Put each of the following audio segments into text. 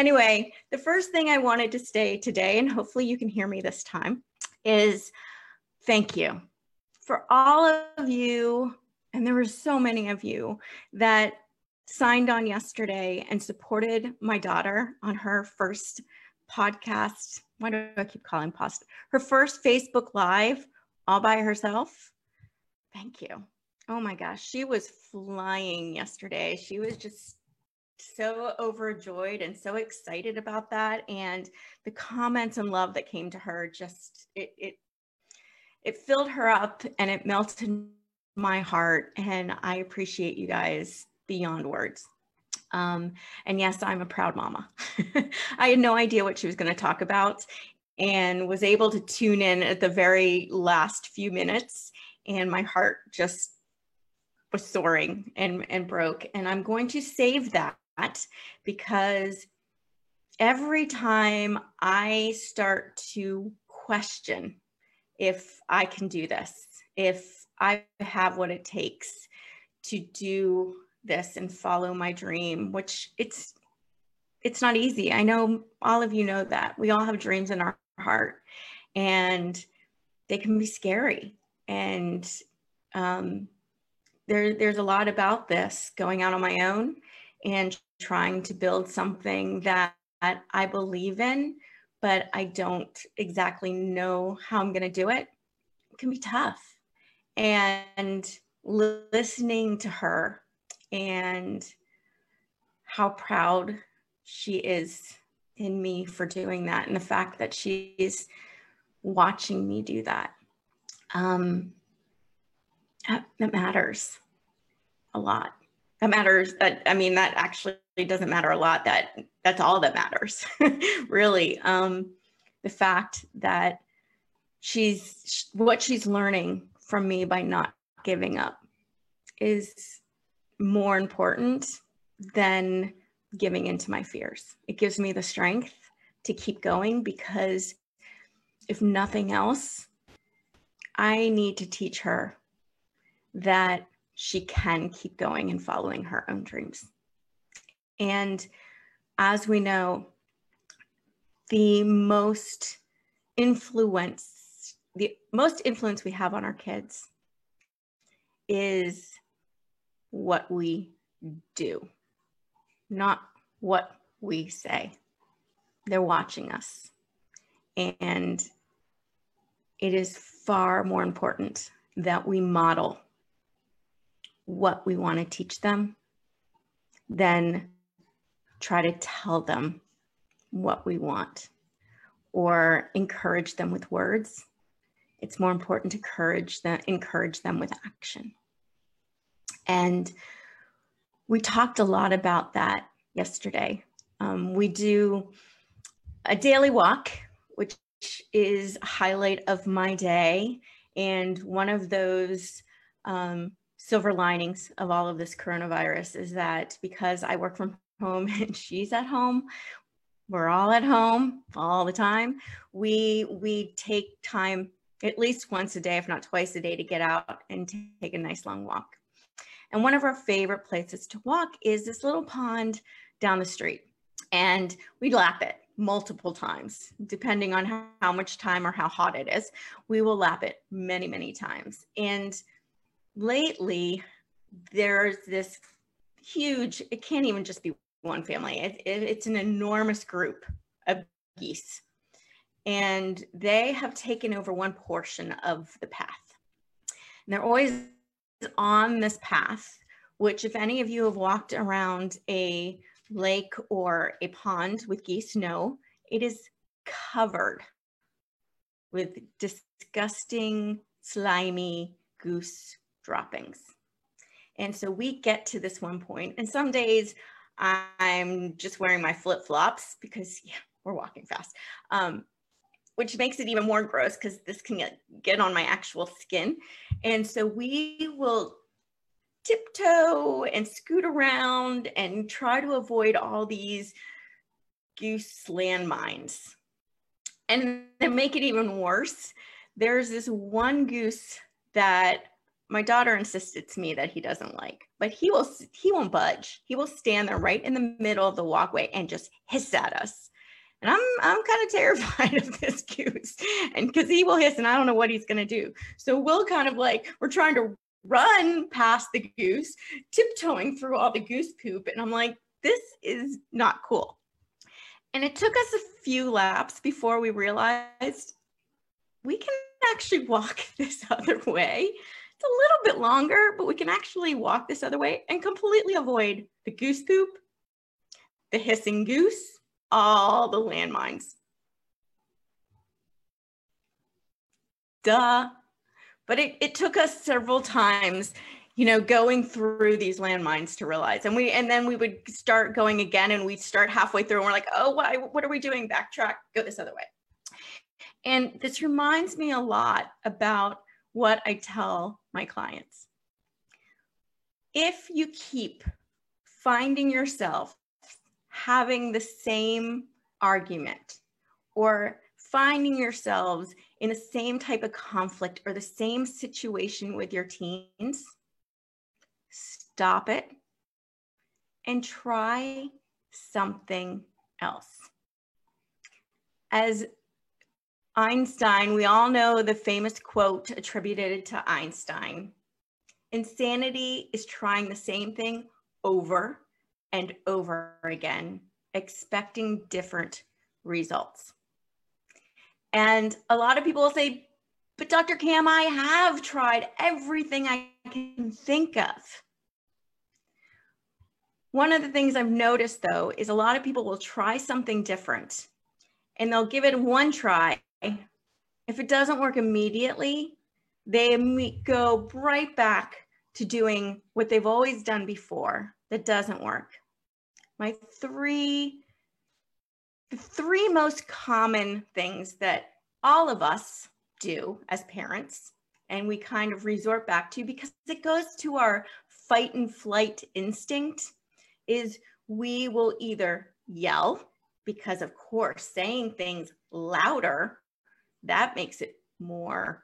Anyway, the first thing I wanted to say today, and hopefully you can hear me this time, is thank you for all of you, and there were so many of you that signed on yesterday and supported my daughter on her first podcast. Why do I keep calling post? Her first Facebook Live all by herself. Thank you. Oh my gosh, she was flying yesterday. She was just so overjoyed and so excited about that and the comments and love that came to her just it it it filled her up and it melted my heart and i appreciate you guys beyond words. Um, and yes i'm a proud mama. I had no idea what she was going to talk about and was able to tune in at the very last few minutes and my heart just was soaring and, and broke and i'm going to save that because every time I start to question if I can do this, if I have what it takes to do this and follow my dream, which it's it's not easy. I know all of you know that. We all have dreams in our heart and they can be scary. And um, there, there's a lot about this going out on my own and trying to build something that I believe in, but I don't exactly know how I'm going to do it, it can be tough. And listening to her and how proud she is in me for doing that and the fact that she's watching me do that um that, that matters a lot that matters that i mean that actually doesn't matter a lot that that's all that matters really. Um the fact that she's what she's learning from me by not giving up is more important than giving into my fears. It gives me the strength to keep going because if nothing else i need to teach her that she can keep going and following her own dreams. And as we know, the most influence, the most influence we have on our kids is what we do, not what we say. They're watching us. And it is far more important that we model what we want to teach them than try to tell them what we want or encourage them with words. It's more important to encourage them, encourage them with action. And we talked a lot about that yesterday. Um, we do a daily walk, which is a highlight of my day. And one of those um, silver linings of all of this coronavirus is that because I work from home and she's at home, we're all at home all the time. We we take time at least once a day, if not twice a day, to get out and take a nice long walk. And one of our favorite places to walk is this little pond down the street. And we lap it multiple times, depending on how, much time or how hot it is. We will lap it many, many times. And lately there's this huge, it can't even just be one family, it, it, it's an enormous group of geese. And they have taken over one portion of the path. And they're always on this path, which, if any of you have walked around a lake or a pond with geese, know it is covered with disgusting, slimy goose droppings. And so we get to this one point, and some days I'm just wearing my flip flops because yeah, we're walking fast. Um, which makes it even more gross because this can get, get on my actual skin. And so we will tiptoe and scoot around and try to avoid all these goose landmines. And to make it even worse, there's this one goose that my daughter insisted to me that he doesn't like, but he will he won't budge. He will stand there right in the middle of the walkway and just hiss at us. And I'm I'm kind of terrified of this goose. And because he will hiss and I don't know what he's gonna do. So we'll kind of like we're trying to run past the goose, tiptoeing through all the goose poop. And I'm like, this is not cool. And it took us a few laps before we realized we can actually walk this other way. It's a little bit longer, but we can actually walk this other way and completely avoid the goose poop, the hissing goose, all the landmines. Duh. But it, it took us several times, you know, going through these landmines to realize. And we and then we would start going again and we'd start halfway through and we're like, oh, why, what are we doing? Backtrack, go this other way. And this reminds me a lot about what I tell my clients. If you keep finding yourself having the same argument or finding yourselves in the same type of conflict or the same situation with your teens, stop it and try something else. As Einstein, we all know the famous quote attributed to Einstein insanity is trying the same thing over and over again, expecting different results. And a lot of people will say, but Dr. Cam, I have tried everything I can think of. One of the things I've noticed though is a lot of people will try something different and they'll give it one try. If it doesn't work immediately, they go right back to doing what they've always done before that doesn't work. My three the three most common things that all of us do as parents and we kind of resort back to because it goes to our fight and flight instinct is we will either yell because of course saying things louder that makes it more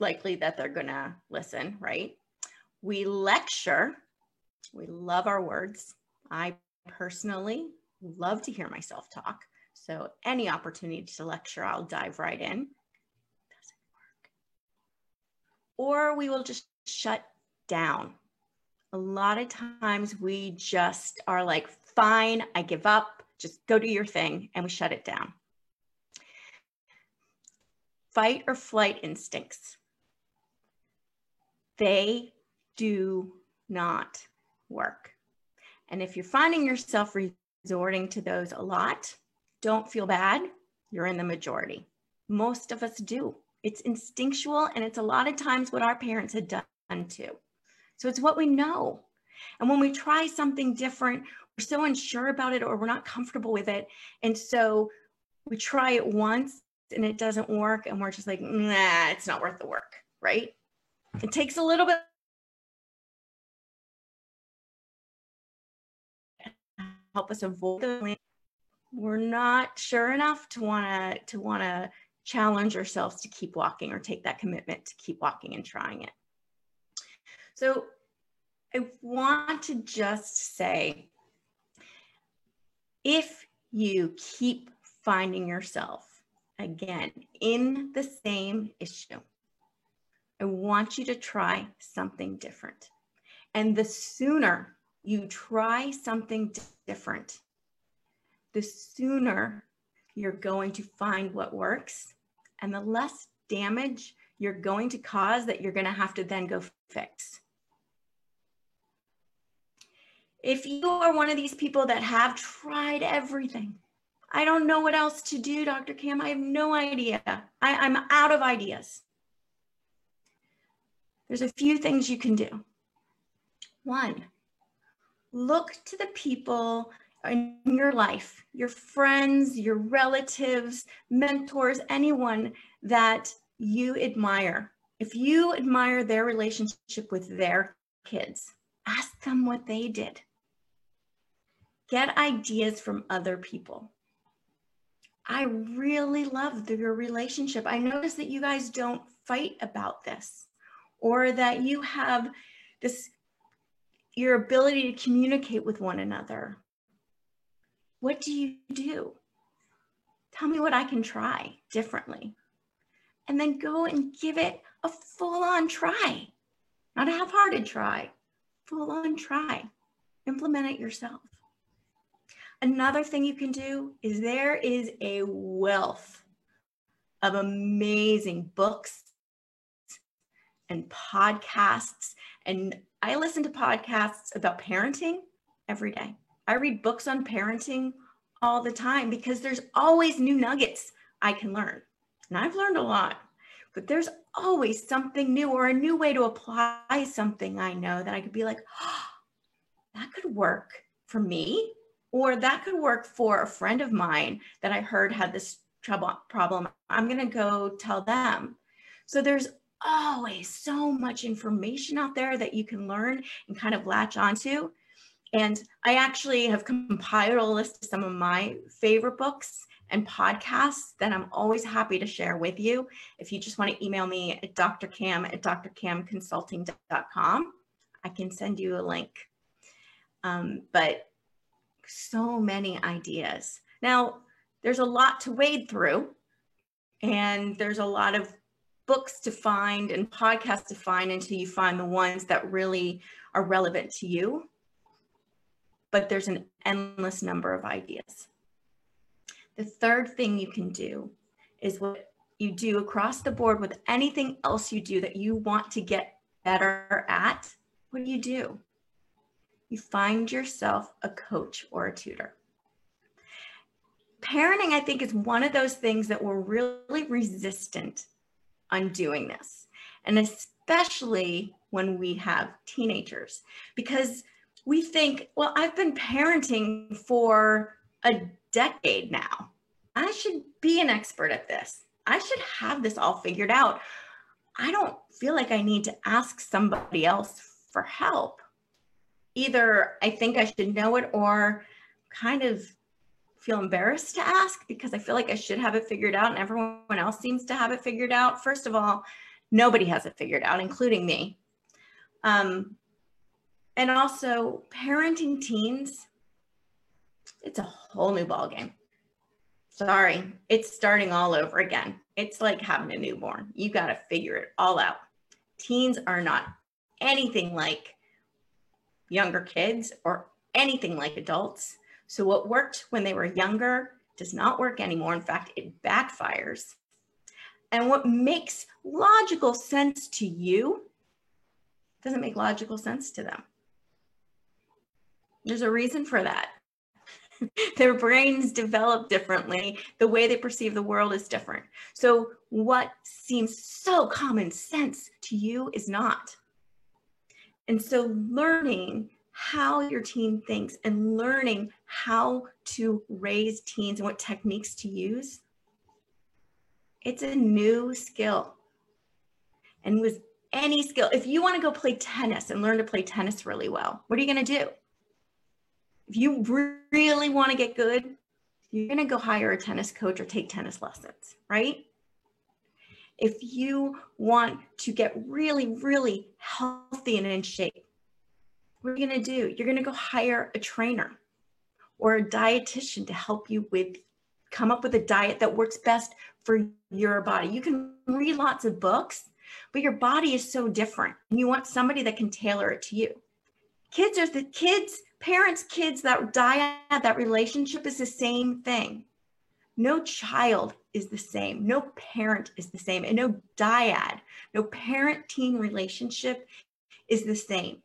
likely that they're to listen right we lecture we love our words i personally love to hear myself talk. So any opportunity to lecture, I'll dive right in. Doesn't work. Or we will just shut down. A lot of times we just are like, fine, I give up, just go do your thing, and we shut it down. Fight or flight instincts. They do not work. And if you're finding yourself resorting to those a lot, don't feel bad. You're in the majority. Most of us do. It's instinctual and it's a lot of times what our parents had done too. So it's what we know. And when we try something different, we're so unsure about it or we're not comfortable with it. And so we try it once and it doesn't work and we're just like, nah, it's not worth the work, right? Mm-hmm. It takes a little bit help us avoid the we're not sure enough to want to to want to challenge ourselves to keep walking or take that commitment to keep walking and trying it. So I want to just say if you keep finding yourself again in the same issue, I want you to try something different. And the sooner you try something different, the sooner you're going to find what works and the less damage you're going to cause that you're going to have to then go fix. If you are one of these people that have tried everything, I don't know what else to do, Dr. Cam. I have no idea. I, am out of ideas. There's a few things you can do. One, look to the people in your life, your friends, your relatives, mentors, anyone that you admire. If you admire their relationship with their kids, ask them what they did. Get ideas from other people. I really love your relationship. I notice that you guys don't fight about this or that you have this your ability to communicate with one another. What do you do? Tell me what I can try differently. And then go and give it a full on try, not a half hearted try, full on try. Implement it yourself. Another thing you can do is there is a wealth of amazing books and podcasts. And I listen to podcasts about parenting every day. I read books on parenting all the time because there's always new nuggets I can learn. And I've learned a lot, but there's always something new or a new way to apply something I know that I could be like, oh, that could work for me, or that could work for a friend of mine that I heard had this trouble problem. I'm going to go tell them. So there's always so much information out there that you can learn and kind of latch onto. And I actually have compiled a list of some of my favorite books and podcasts that I'm always happy to share with you. If you just want to email me at drcam at drcamconsulting.com, I can send you a link. Um, but so many ideas. Now, there's a lot to wade through, and there's a lot of books to find and podcasts to find until you find the ones that really are relevant to you. But there's an endless number of ideas. The third thing you can do is what you do across the board with anything else you do that you want to get better at. What do you do? You find yourself a coach or a tutor. Parenting, I think, is one of those things that we're really resistant on doing this. And especially when we have teenagers, because we think, well, I've been parenting for a decade now. I should be an expert at this. I should have this all figured out. I don't feel like I need to ask somebody else for help. Either I think I should know it or kind of feel embarrassed to ask because I feel like I should have it figured out and everyone else seems to have it figured out. First of all, nobody has it figured out, including me. Um, and also parenting teens, it's a whole new ballgame. Sorry, it's starting all over again. It's like having a newborn. You got to figure it all out. Teens are not anything like younger kids or anything like adults. So what worked when they were younger does not work anymore. In fact, it backfires. And what makes logical sense to you doesn't make logical sense to them. There's a reason for that. Their brains develop differently. The way they perceive the world is different. So what seems so common sense to you is not. And so learning how your teen thinks and learning how to raise teens and what techniques to use, it's a new skill. And with any skill, if you want to go play tennis and learn to play tennis really well, what are you going to do? If you really want to get good, you're going to go hire a tennis coach or take tennis lessons, right? If you want to get really, really healthy and in shape, what are you going to do? You're going to go hire a trainer or a dietitian to help you with come up with a dyad that works best for your body. You can read lots of books, but your body is so different and you want somebody that can tailor it to you. Kids are the kids, parents, kids that diet, that relationship is the same thing. No child is the same. No parent is the same. And no dyad, no parent teen relationship is the same.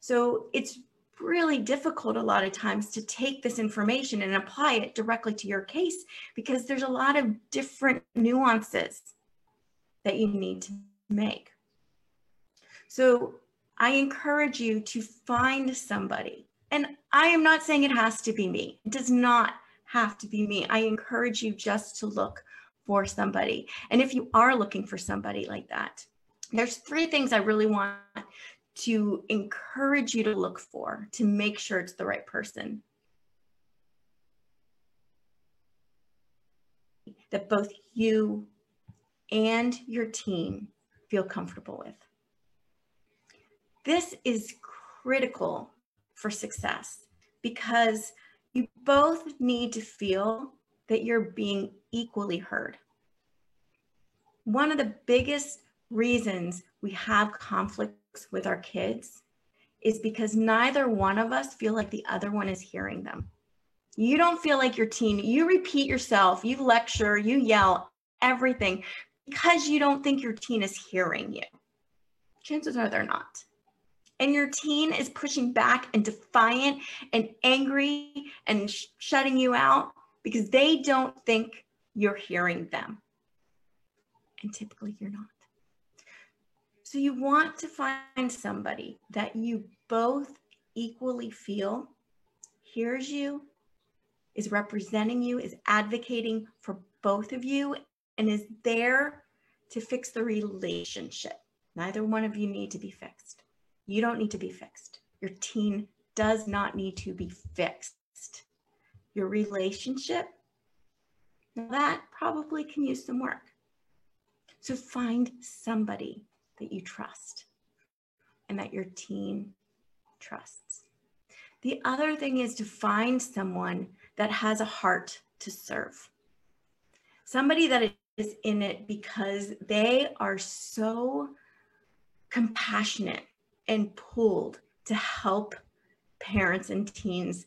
So it's really difficult a lot of times to take this information and apply it directly to your case because there's a lot of different nuances that you need to make. So I encourage you to find somebody. And I am not saying it has to be me. It does not have to be me. I encourage you just to look for somebody. And if you are looking for somebody like that, there's three things I really want to encourage you to look for to make sure it's the right person. That both you and your team feel comfortable with. This is critical for success because you both need to feel that you're being equally heard. One of the biggest reasons we have conflicts with our kids is because neither one of us feel like the other one is hearing them. You don't feel like your teen, you repeat yourself, you lecture, you yell, everything because you don't think your teen is hearing you. Chances are they're not. And your teen is pushing back and defiant and angry and sh- shutting you out because they don't think you're hearing them. And typically you're not. So you want to find somebody that you both equally feel hears you, is representing you, is advocating for both of you, and is there to fix the relationship. Neither one of you need to be fixed. You don't need to be fixed. Your teen does not need to be fixed. Your relationship, that probably can use some work. So find somebody that you trust and that your teen trusts. The other thing is to find someone that has a heart to serve. Somebody that is in it because they are so compassionate and pulled to help parents and teens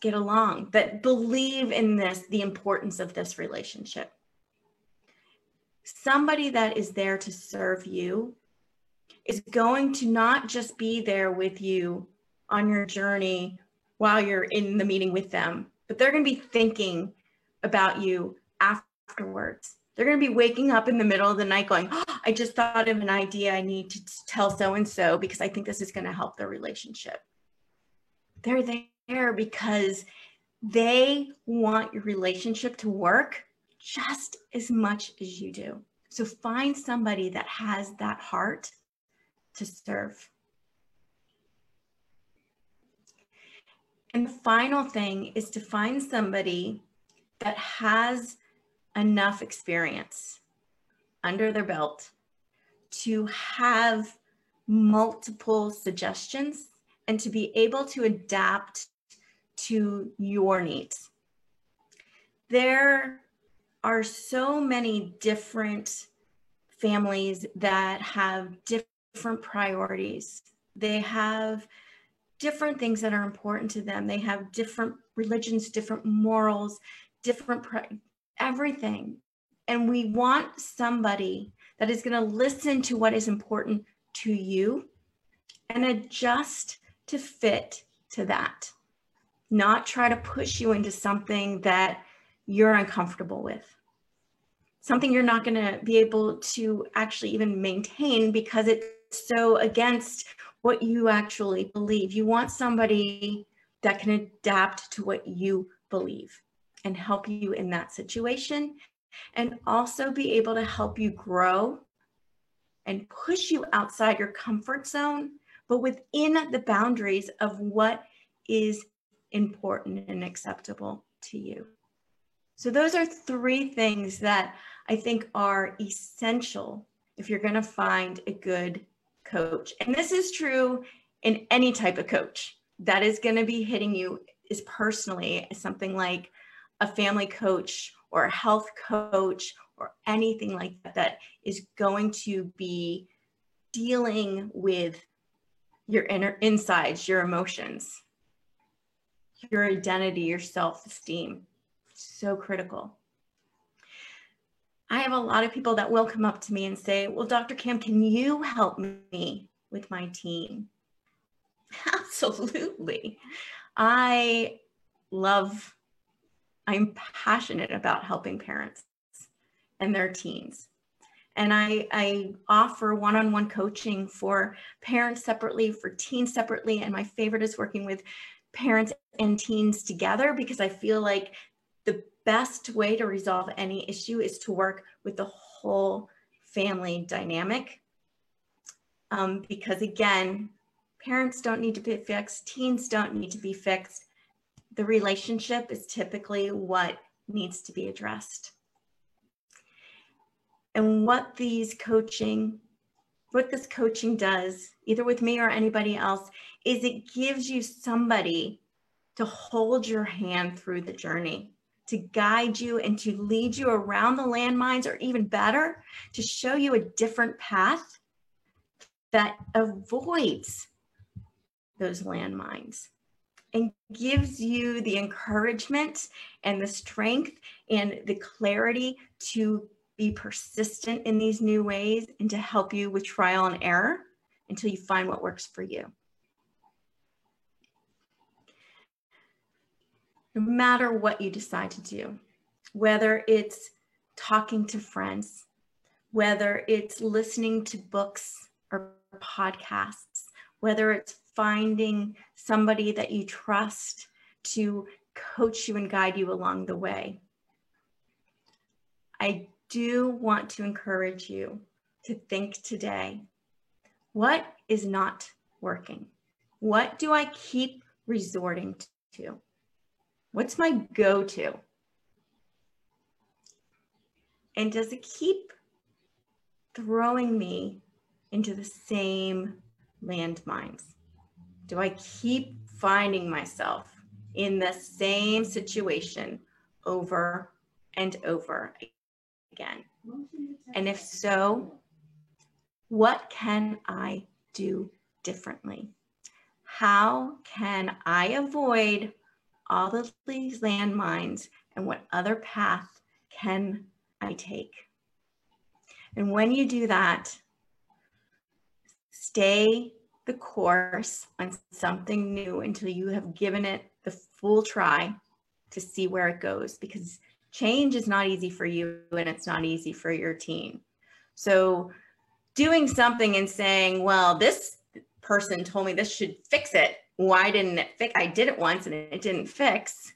get along, that believe in this, the importance of this relationship somebody that is there to serve you is going to not just be there with you on your journey while you're in the meeting with them, but they're going to be thinking about you afterwards. They're going to be waking up in the middle of the night going, oh, I just thought of an idea I need to tell so and so because I think this is going to help their relationship. They're there because they want your relationship to work just as much as you do. So find somebody that has that heart to serve. And the final thing is to find somebody that has enough experience under their belt to have multiple suggestions and to be able to adapt to your needs. There are so many different families that have different priorities. They have different things that are important to them. They have different religions, different morals, different everything. And we want somebody that is going to listen to what is important to you and adjust to fit to that, not try to push you into something that you're uncomfortable with. Something you're not going to be able to actually even maintain because it's so against what you actually believe. You want somebody that can adapt to what you believe and help you in that situation and also be able to help you grow and push you outside your comfort zone, but within the boundaries of what is important and acceptable to you. So those are three things that I think are essential if you're going to find a good coach. And this is true in any type of coach that is going to be hitting you is personally something like a family coach or a health coach or anything like that that is going to be dealing with your inner insides, your emotions, your identity, your self-esteem so critical. I have a lot of people that will come up to me and say, well, Dr. Cam, can you help me with my team? Absolutely. I love, I'm passionate about helping parents and their teens. And I, I offer one on one coaching for parents separately, for teens separately. And my favorite is working with parents and teens together because I feel like the best way to resolve any issue is to work with the whole family dynamic. Um, because again, parents don't need to be fixed, teens don't need to be fixed. The relationship is typically what needs to be addressed. And what these coaching, what this coaching does, either with me or anybody else, is it gives you somebody to hold your hand through the journey, to guide you and to lead you around the landmines, or even better, to show you a different path that avoids those landmines and gives you the encouragement and the strength and the clarity to be persistent in these new ways and to help you with trial and error until you find what works for you. No matter what you decide to do, whether it's talking to friends, whether it's listening to books or podcasts, whether it's finding somebody that you trust to coach you and guide you along the way. I do want to encourage you to think today what is not working? What do I keep resorting to? What's my go to? And does it keep throwing me into the same landmines? Do I keep finding myself in the same situation over and over again? And if so, what can I do differently? How can I avoid all of these landmines and what other path can I take? And when you do that, stay the course on something new until you have given it the full try to see where it goes because change is not easy for you and it's not easy for your team. So doing something and saying, well, this person told me this should fix it. Why didn't it fix? I did it once and it didn't fix.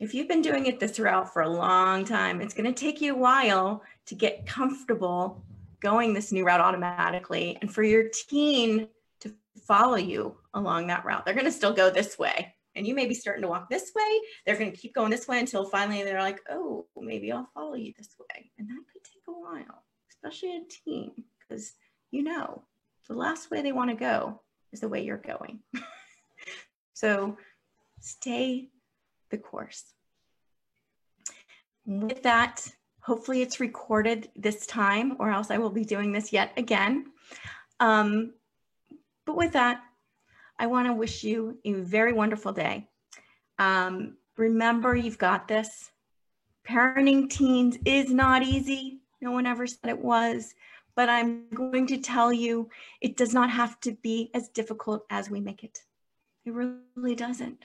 If you've been doing it this route for a long time, it's going to take you a while to get comfortable going this new route automatically and for your teen to follow you along that route. They're going to still go this way. And you may be starting to walk this way. They're going to keep going this way until finally they're like, oh, maybe I'll follow you this way. And that could take a while, especially a teen, because you know the last way they want to go is the way you're going. so stay the course. With that, Hopefully it's recorded this time or else I will be doing this yet again. Um, but with that, I wanna wish you a very wonderful day. Um, remember, you've got this. Parenting teens is not easy. No one ever said it was, but I'm going to tell you it does not have to be as difficult as we make it. It really doesn't.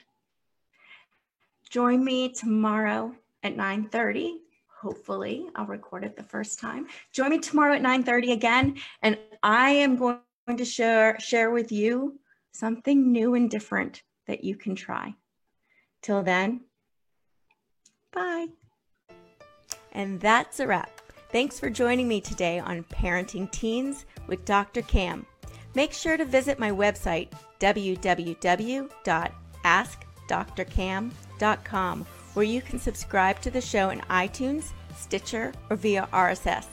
Join me tomorrow at 9.30 hopefully I'll record it the first time. Join me tomorrow at 9:30 again and I am going to share share with you something new and different that you can try. Till then, bye. And that's a wrap. Thanks for joining me today on Parenting Teens with Dr. Cam. Make sure to visit my website www.askdrcam.com where you can subscribe to the show in iTunes, Stitcher, or via RSS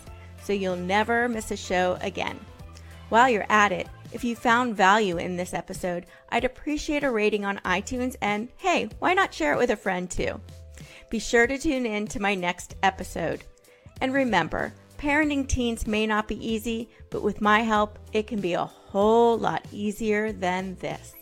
so you'll never miss a show again. While you're at it, if you found value in this episode, I'd appreciate a rating on iTunes and hey, why not share it with a friend too? Be sure to tune in to my next episode. And remember, parenting teens may not be easy, but with my help, it can be a whole lot easier than this.